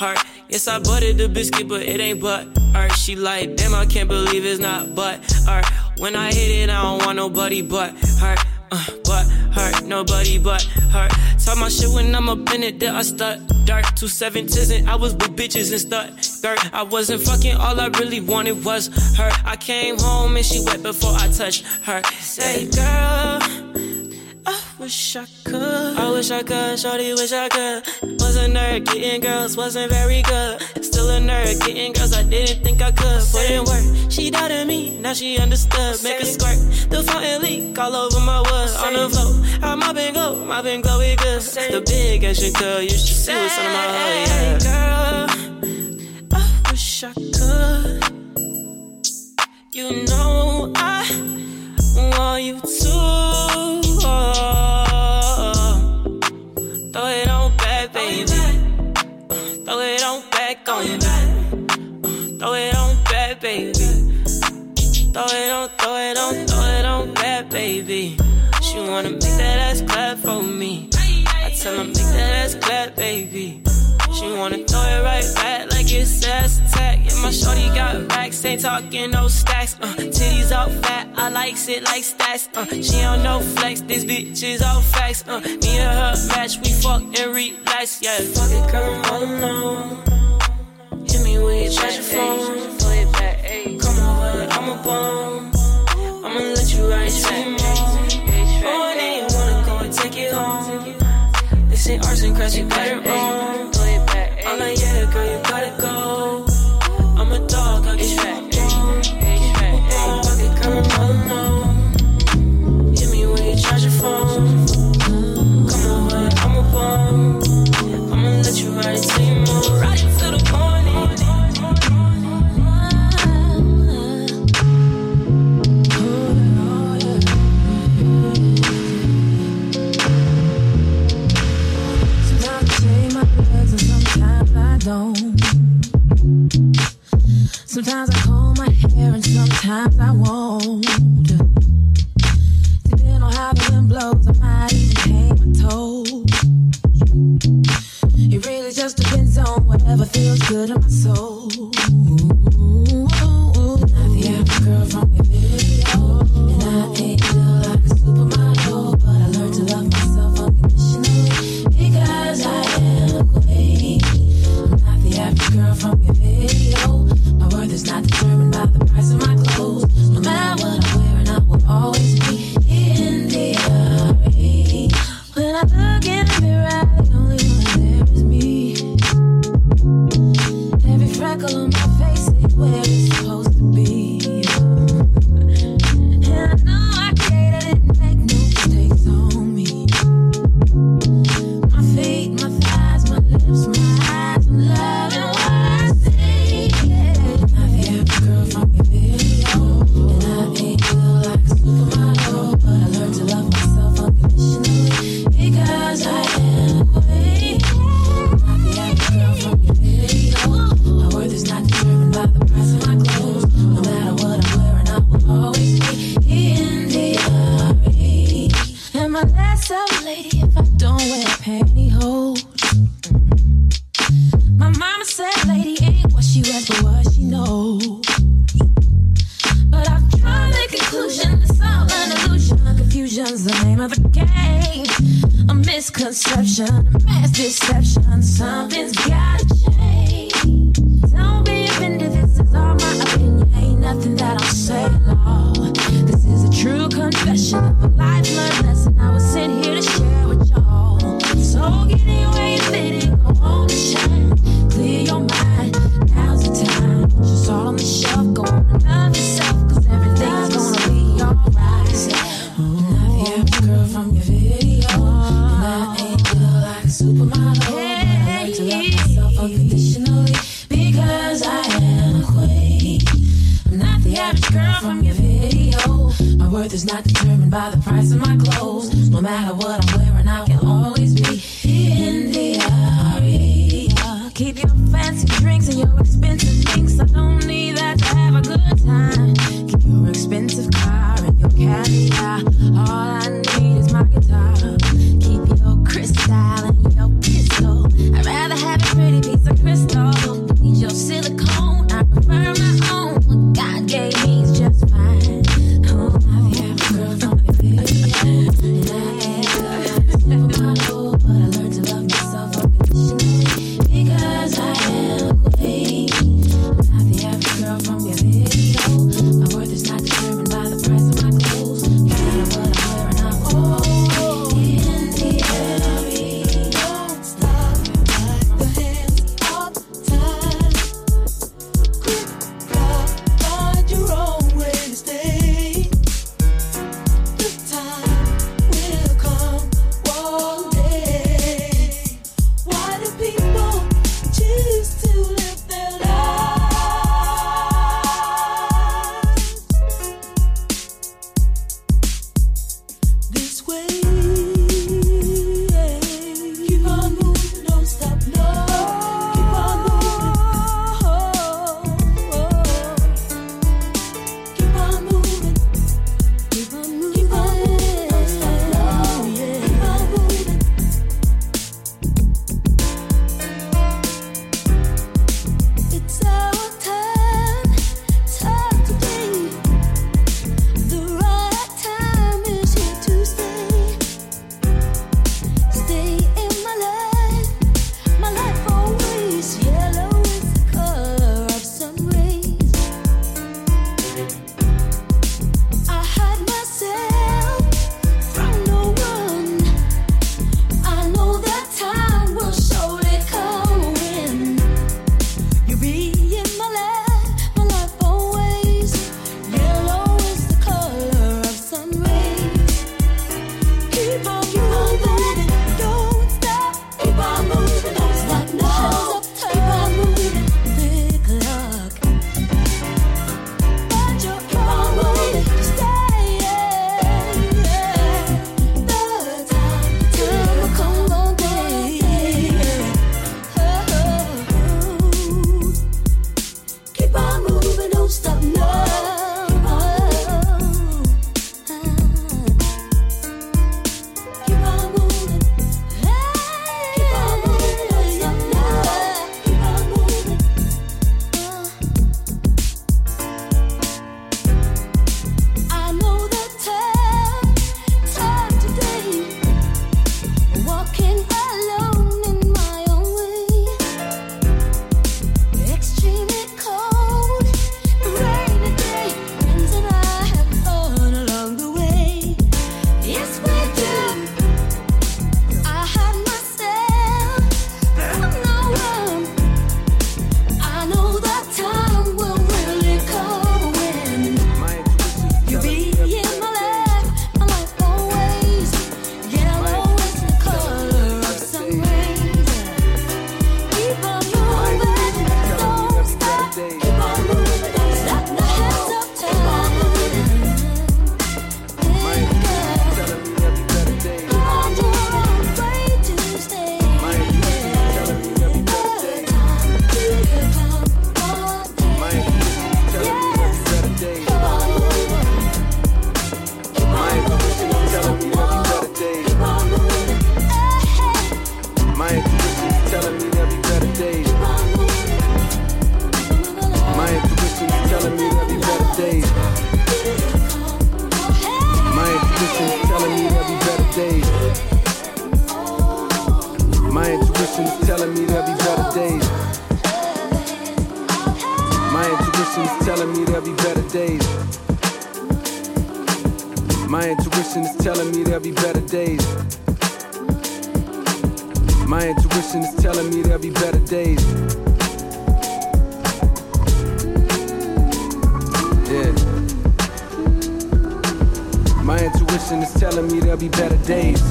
hurt. Yes, I buttered the biscuit, but it ain't but hurt. She like, damn, I can't believe it's not but hurt. When I hit it, I don't want nobody but her. Uh, but hurt, nobody but hurt. Talk my shit when I'm up in it, then I start dark. Two seventies and I was with bitches and start skirt. I wasn't fucking, all I really wanted was her. I came home and she wet before I touched her. Say, girl. I wish I could. I wish I could, shorty, wish I could. Was a nerd, getting girls, wasn't very good. Still a nerd, getting girls, I didn't think I could. Put in work, she doubted me, now she understood. Make a squirt, the fountain leak all over my wood. On the floor, I mop and go, and go, we good. The big action could, you should see what's on my hood, yeah. Girl, I wish I could. You know I want you to. Oh. It on, throw it on back, baby. She wanna make that ass clap for me. I tell her make that ass clap, baby. She wanna throw it right back like it's ass attack. Yeah, my shorty got racks, ain't talking no stacks. Uh, titties all fat, I likes it like stats. Uh, she don't know flex, this bitch is all facts. Uh, me and her match, we fuck and relax. Yeah, fuck it, girl, all alone. Hit me with your treasure phone. Come over, I'm a bum. I'ma let you ride some more. Oh, then you wanna go and take it home. This ain't arson, cause you got it Sometimes I comb my hair and sometimes I won't. Depending on how the wind blows, I might even paint my toes. It really just depends on whatever feels good in my soul. Where it's supposed Yeah.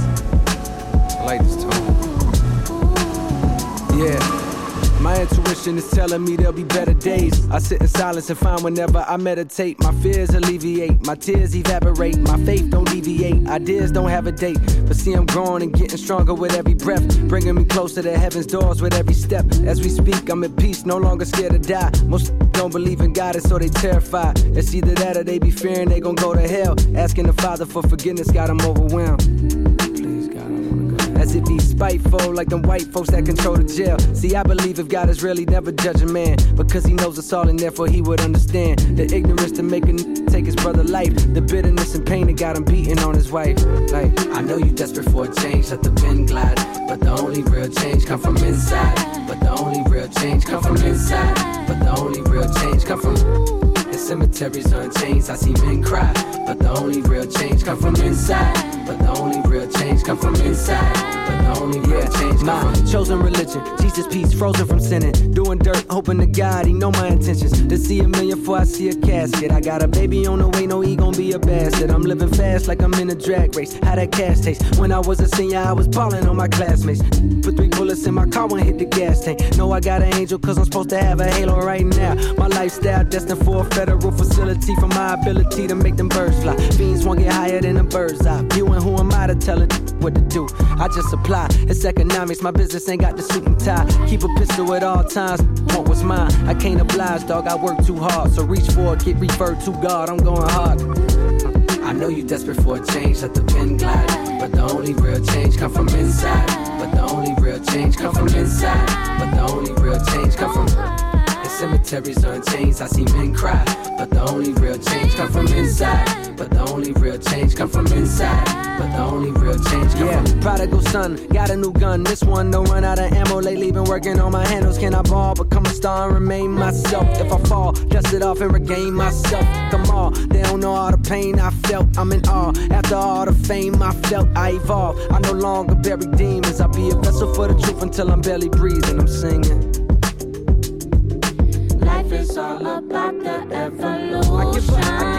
Intuition is telling me there'll be better days. I sit in silence and find whenever I meditate, my fears alleviate, my tears evaporate, my faith don't deviate, ideas don't have a date. But see, I'm growing and getting stronger with every breath, bringing me closer to heaven's doors with every step. As we speak, I'm at peace, no longer scared to die. Most don't believe in God, and so they terrified. It's either that or they be fearing they gon' go to hell. Asking the Father for forgiveness got them overwhelmed spiteful, like them white folks that control the jail. See, I believe if God is really never judge a man, because he knows us all and therefore he would understand the ignorance to make a n- take his brother life, the bitterness and pain that got him beating on his wife. Like, I know you desperate for a change, let the pen glide, but the only real change come from inside. But the only real change come from inside. But the only real change come from the cemeteries unchanged. I see men cry, but the only real change come from inside. But the only real change come from inside But the only real change my chosen religion. Jesus peace, frozen from sinning. Doing dirt, hoping to God he know my intentions. To see a million before I see a casket. I got a baby on the way, no he gon' be a bastard. I'm living fast like I'm in a drag race. How that cash taste? When I was a senior, I was balling on my classmates. Put three bullets in my car when hit the gas tank. Know I got an angel cause I'm supposed to have a halo right now. My lifestyle destined for a federal facility for my ability to make them birds fly. Fiends won't get higher than a bird's eye. You and who am I to tell it what to do? I just apply. It's economics, my business ain't got the suit and tie. Keep a pistol at all times, what was mine? I can't oblige, dog, I work too hard. So reach for it, get referred to God, I'm going hard. I know you desperate for a change, let the pen glide. But the only real change come from inside. But the only real change come from inside. But the only real change come from cemeteries unchanged. I see men cry, but the only real change come from inside. But the only real change come from inside but the only real change come yeah. from prodigal son. Got a new gun, this one don't run out of ammo. Lately been working on my handles. Can I ball, become a star and remain myself? If I fall, dust it off and regain myself. Come on, they don't know all the pain I felt. I'm in awe. After all the fame I felt, I evolve. I no longer bury demons. I'll be a vessel for the truth until I'm barely breathing. I'm singing. Life is all about the evolution.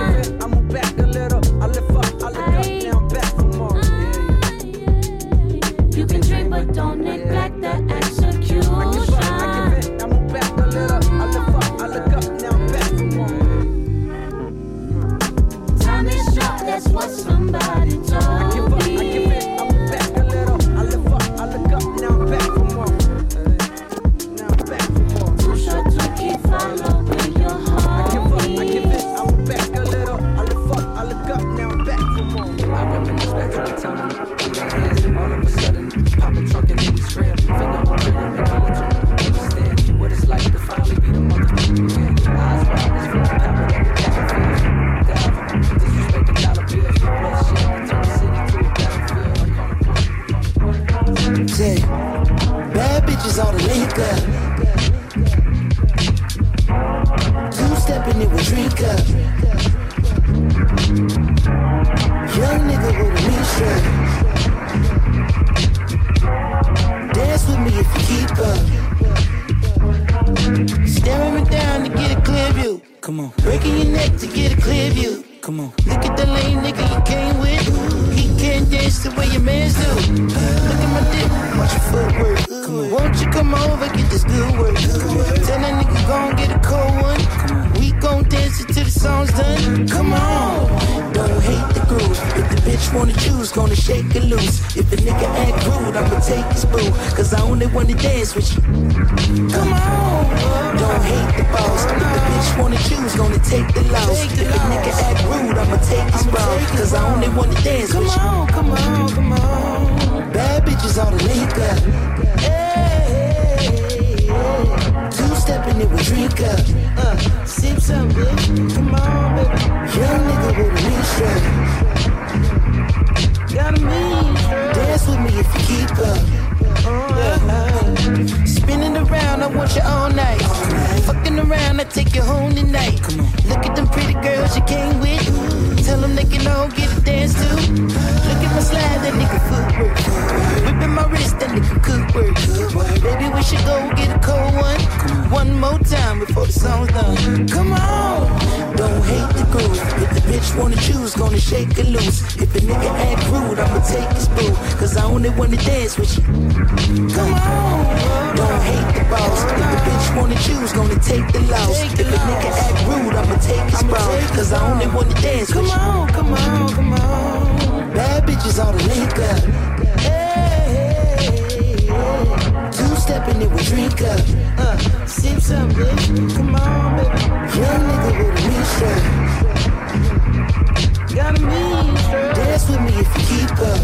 Dance. Come shake it loose. If a nigga act rude, I'ma take his boo. Cause I only wanna dance with you. Come on. Don't hate the boss. If the bitch wanna choose, gonna take the loss. If a nigga act rude, I'ma take his bra. Cause I only wanna dance with you. Come on, come on, come on. Bad bitches all the link up. Two stepping it with drink up. Uh, sip some, bitch. Come on, baby. Young nigga with a mean shirt. Dance with me if you keep up.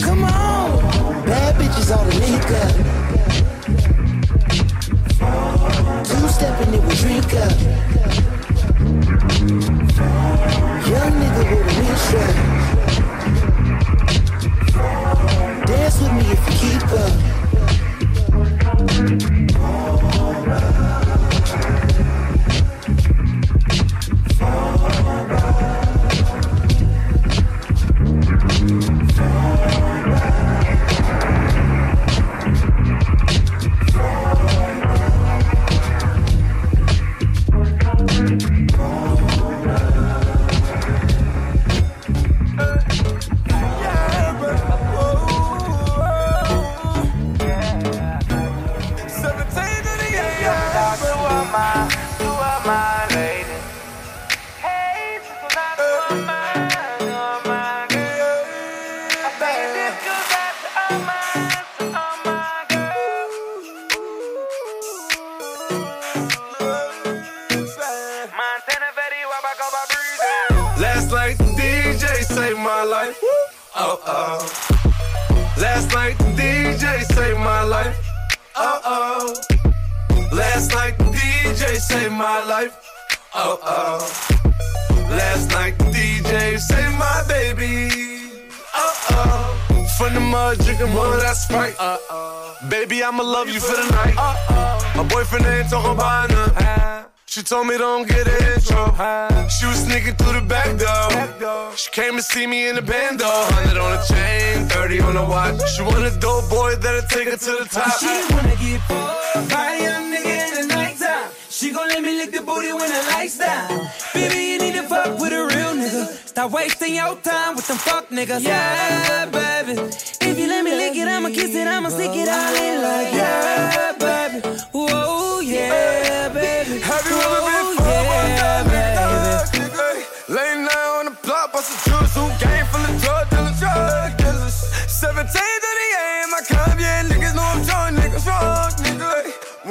Come on. Bad bitches the. Two stepping it with drink up. Young nigga with a. Dance with me if you keep up. The DJ saved my baby. Oh oh. From the mud drinking more of that Sprite. Uh oh. Baby, I'ma love you for the night. Uh oh. My boyfriend ain't talking about nothing. She told me don't get an intro. She was sneaking through the back door. She came to see me in the bando. 100 on the chain, 30 on the watch. She want a dope boy that'll take her to the top. She wanna get fucked by a young nigga in. She gon' let me lick the booty when the lights down. Baby, you need to fuck with a real nigga. Stop wasting your time with them fuck niggas. Yeah, baby. If you let me lick it, I'ma kiss it, I'ma stick it all in like yeah, baby. Whoa, yeah, baby. Have you ever been fucked by a yeah, baby. Late night on the block, bust a juice, who game full of drug dealers, drug dealers. 17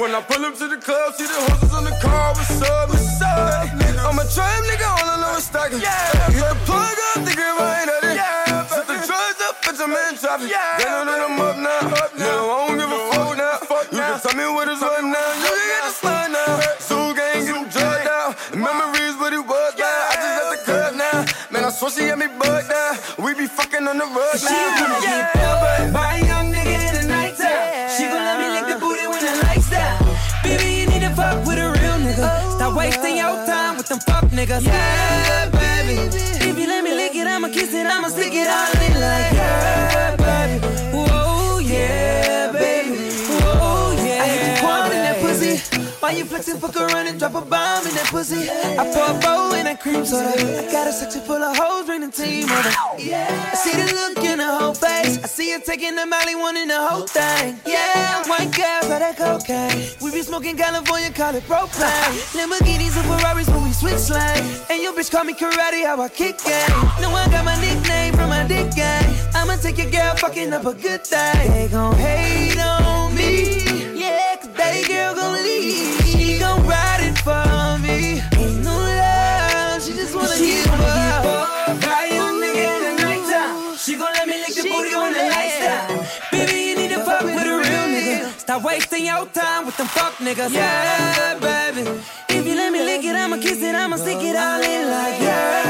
When I pull up to the club, see the horses on the car, what's up, what's up? I'm a trap nigga, all know is stacking. Yeah, hit the plug up, think it right at it. Yeah, set the drugs up, put your man traffic. Yeah, they know that I'm up now. Up now. No, I don't give a fuck now. Fuck you can tell me what is up now. You can get the slide now. Zoo gang, get them drugged out. Memories, what it was now. I just left the club now. Man, I swear she got me bugged now. We be fucking on the She now. wanna get with them fuck niggas. Yeah, baby. If you let me lick it, I'ma kiss it, I'ma stick it all you flexing, fuck around and drop a bomb in that pussy? I pour a bowl in that cream soda. I got a section full of hoes, bring the team over. I see the look in her whole face. I see her taking the Molly, wanting the whole thing. Yeah, white girls are that cocaine. We be smoking California, call it propane. Lamborghinis and Ferraris when we switch lanes. And your bitch call me karate, how I kick game. No, I got my nickname from my dick game. I'ma take your girl fucking up a good thing. They gon' hate on me. Wasting your time with them fuck niggas. Yeah, baby. If you let me lick it, I'ma kiss it, I'ma stick it all in like yeah,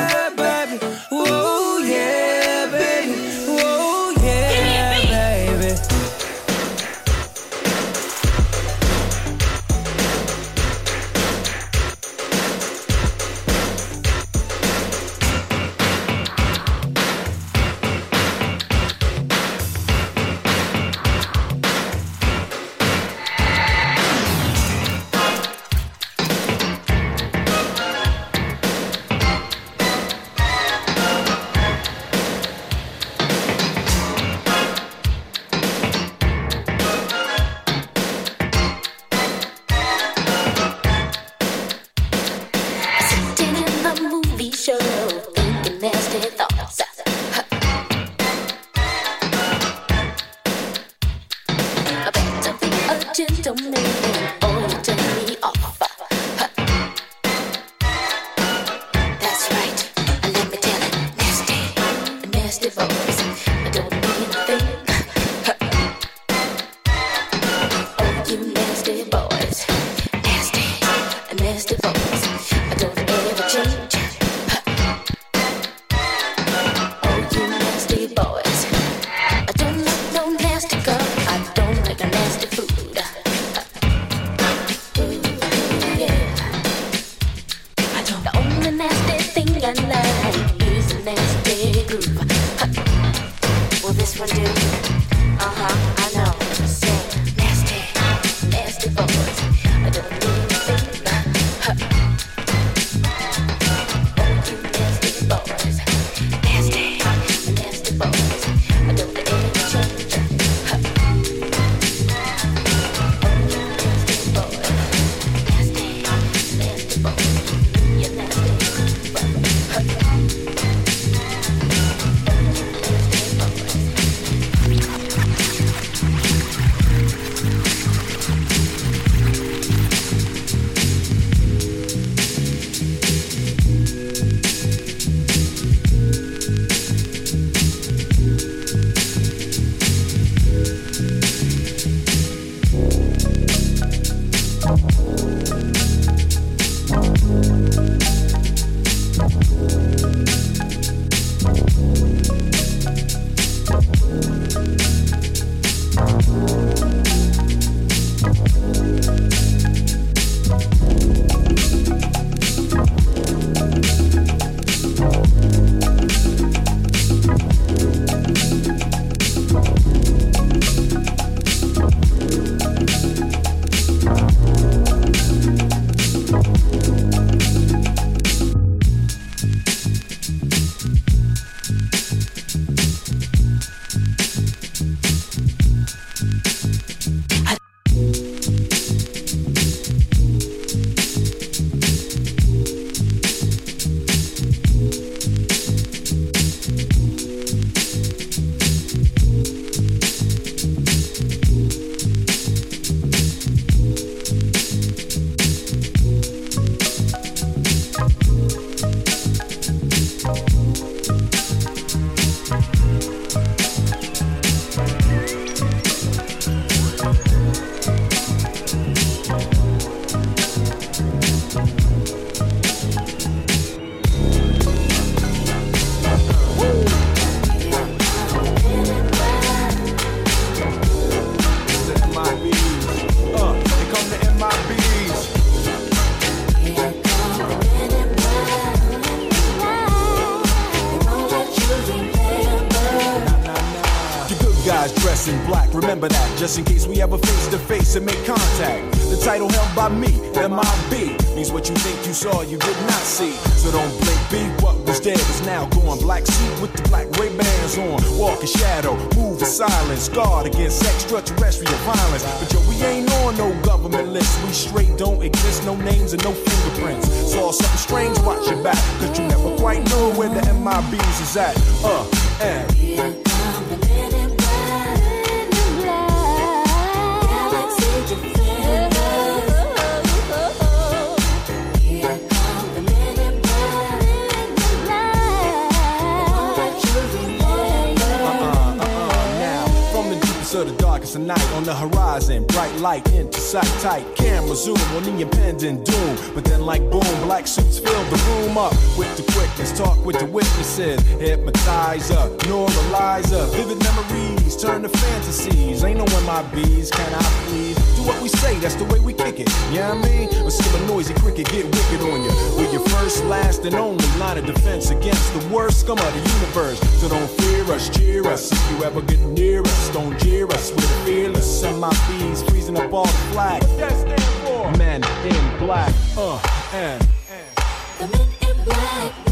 bees, can I please? Do what we say, that's the way we kick it. Yeah, you know I mean? Or see a noisy cricket get wicked on you. We're your first, last, and only line of defense against the worst scum of the universe. So don't fear us, cheer us. If you ever get near us, don't jeer us. We're fearless. And my bees freezing up all the flag. What? Men in black. Uh, and. Let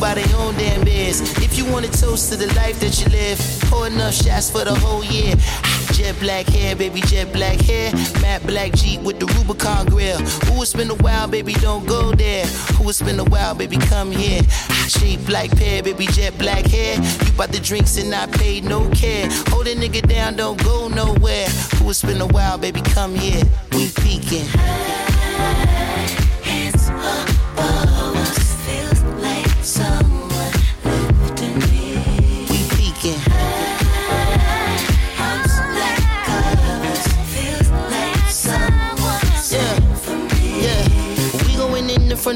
Buy their own damn beers. If you want to toast to the life that you live, pour enough shots for the whole year. Jet black hair, baby, jet black hair. Matte black Jeep with the Rubicon grill. Who has been a while, baby, don't go there. Who has been a while, baby, come here. Shape like pear, baby, jet black hair. You bought the drinks and I paid no care. Hold a nigga down, don't go nowhere. Who has been a while, baby, come here. We peeking.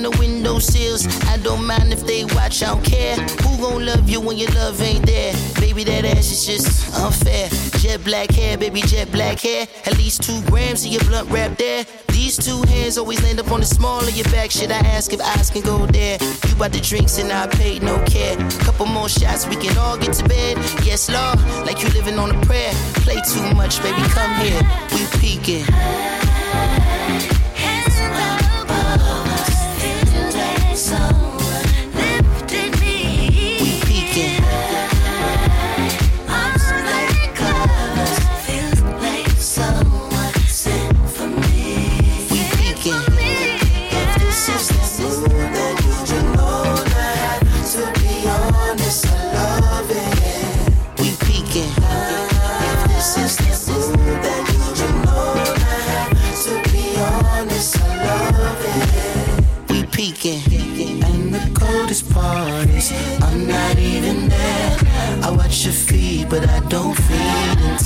In the window sills. I don't mind if they watch, I don't care. Who gon' love you when your love ain't there? Baby, that ass is just unfair. Jet black hair, baby, jet black hair. At least two grams of your blunt wrap there. These two hands always land up on the small of your back. Should I ask if eyes can go there? You bought the drinks and I paid no care. Couple more shots, we can all get to bed. Yes, Lord, like you living on a prayer. Play too much, baby, come here. We peeking.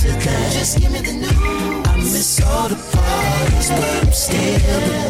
Into that. Just give me the news. I miss all the parties, but I'm still the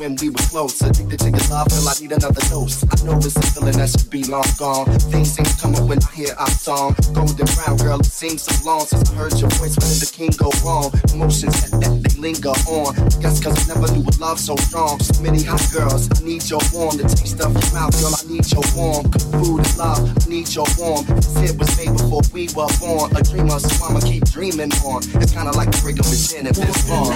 when we were close. Addicted to your love, well, I need another dose. I know it's a feeling that should be long gone. Things ain't coming when I hear our song. Golden brown girl, it seems so long since I heard your voice. When did the king go wrong? Emotions that, that they linger on. Guess cause I never knew a love so strong. So many hot girls, I need your warm. The taste of your mouth, girl, I need your warm. Good food and love, I need your warm. This hit was made before we were born. A dreamer, so I'ma keep dreaming on. It's kinda like breaking regular gin and this long.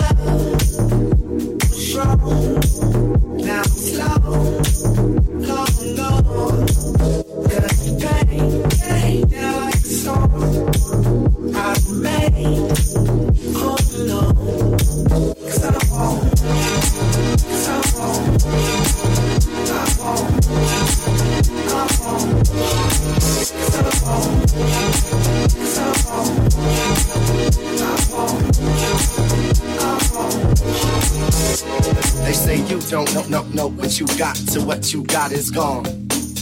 don't know, know, know what you got to what you got is gone.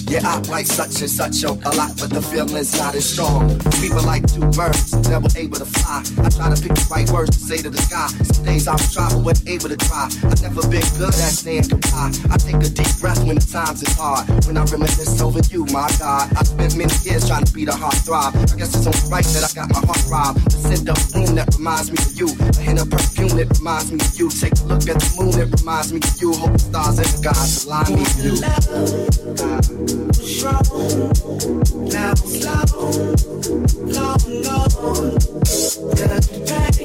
Yeah, I like such and such a lot, but the feeling's not as strong. People like two birds, never able to fly. I try to pick the right words to say to the sky. Days I was try, but wasn't able to try. I've never been good at saying goodbye. I take a deep breath when the times is hard. When I reminisce over you, my God. I spent many years trying to be the heart throb. I guess it's only right that I got my heart robbed. The scent of room that reminds me of you. A hint of perfume that reminds me of you. Take a look at the moon that reminds me of you. Hope the stars and the gods align me with you. Strong, now slow, long gone.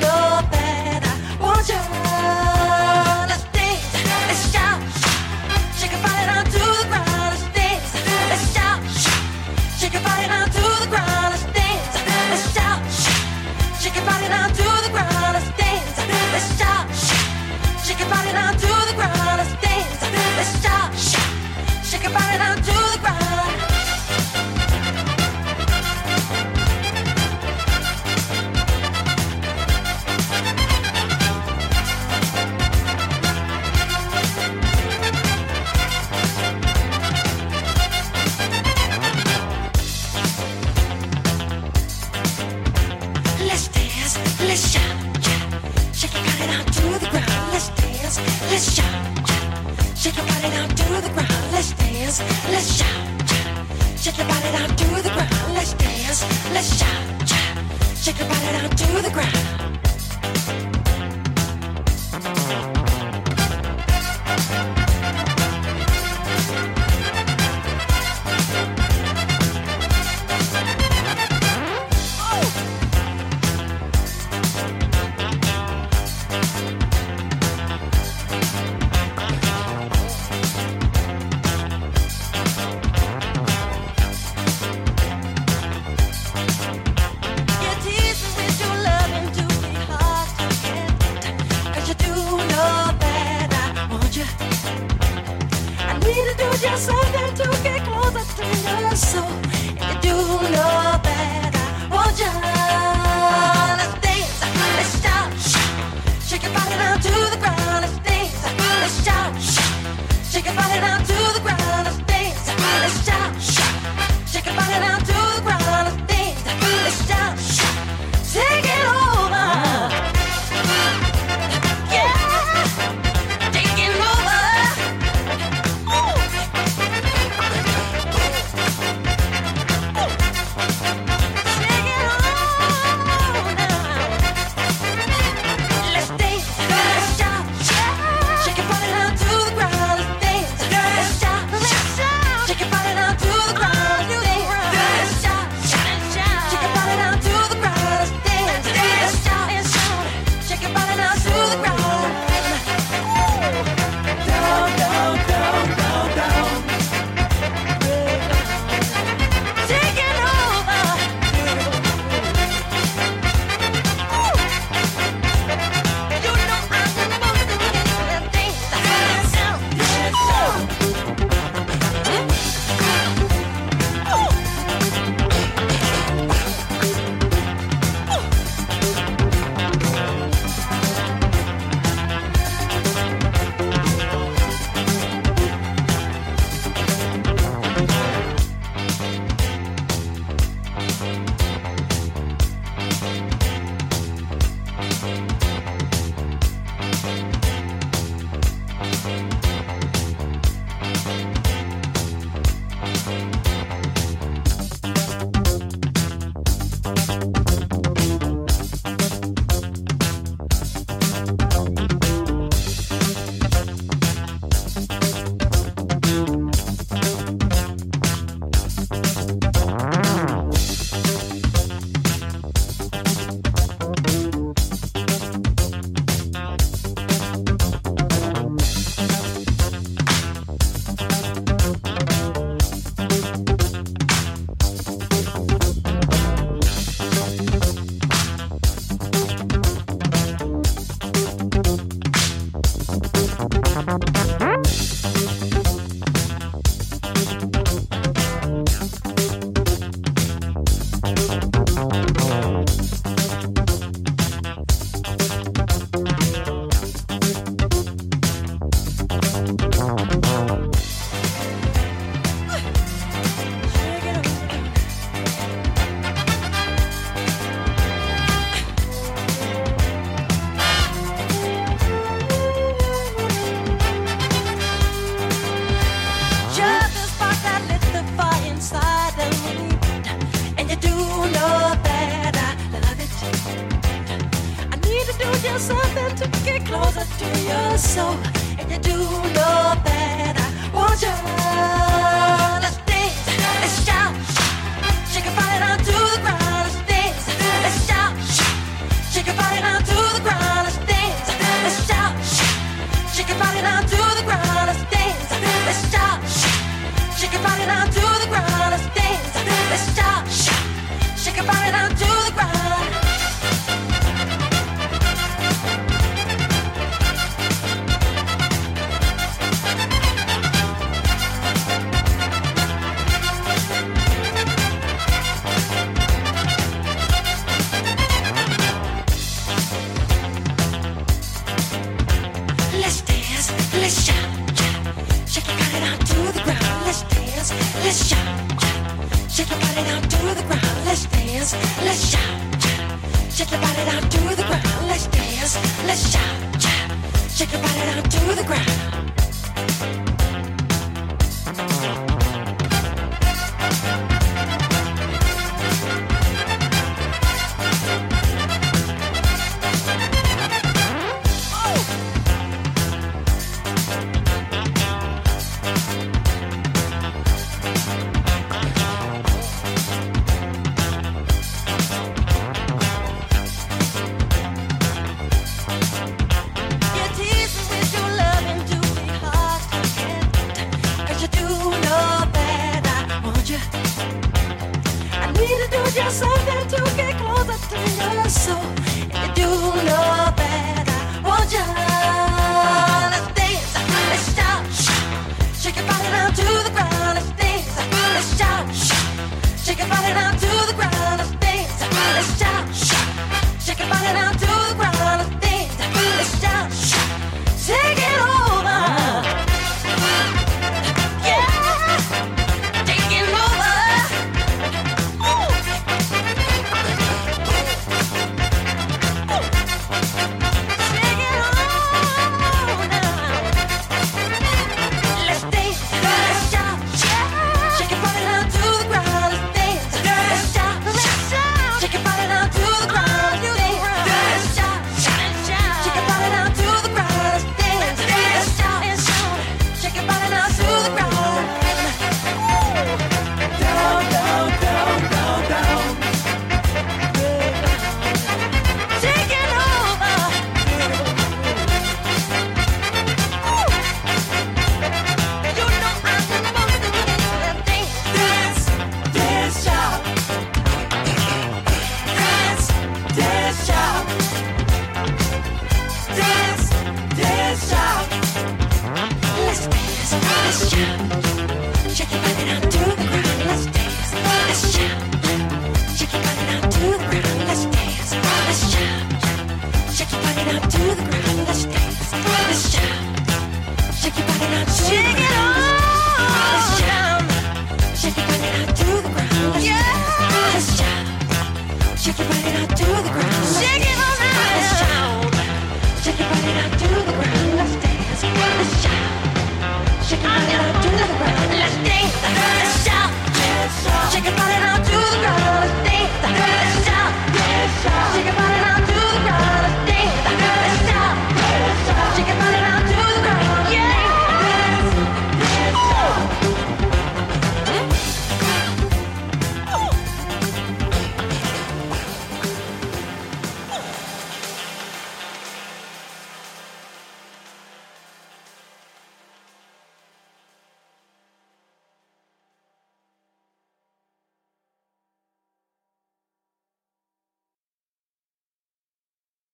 know that I want you.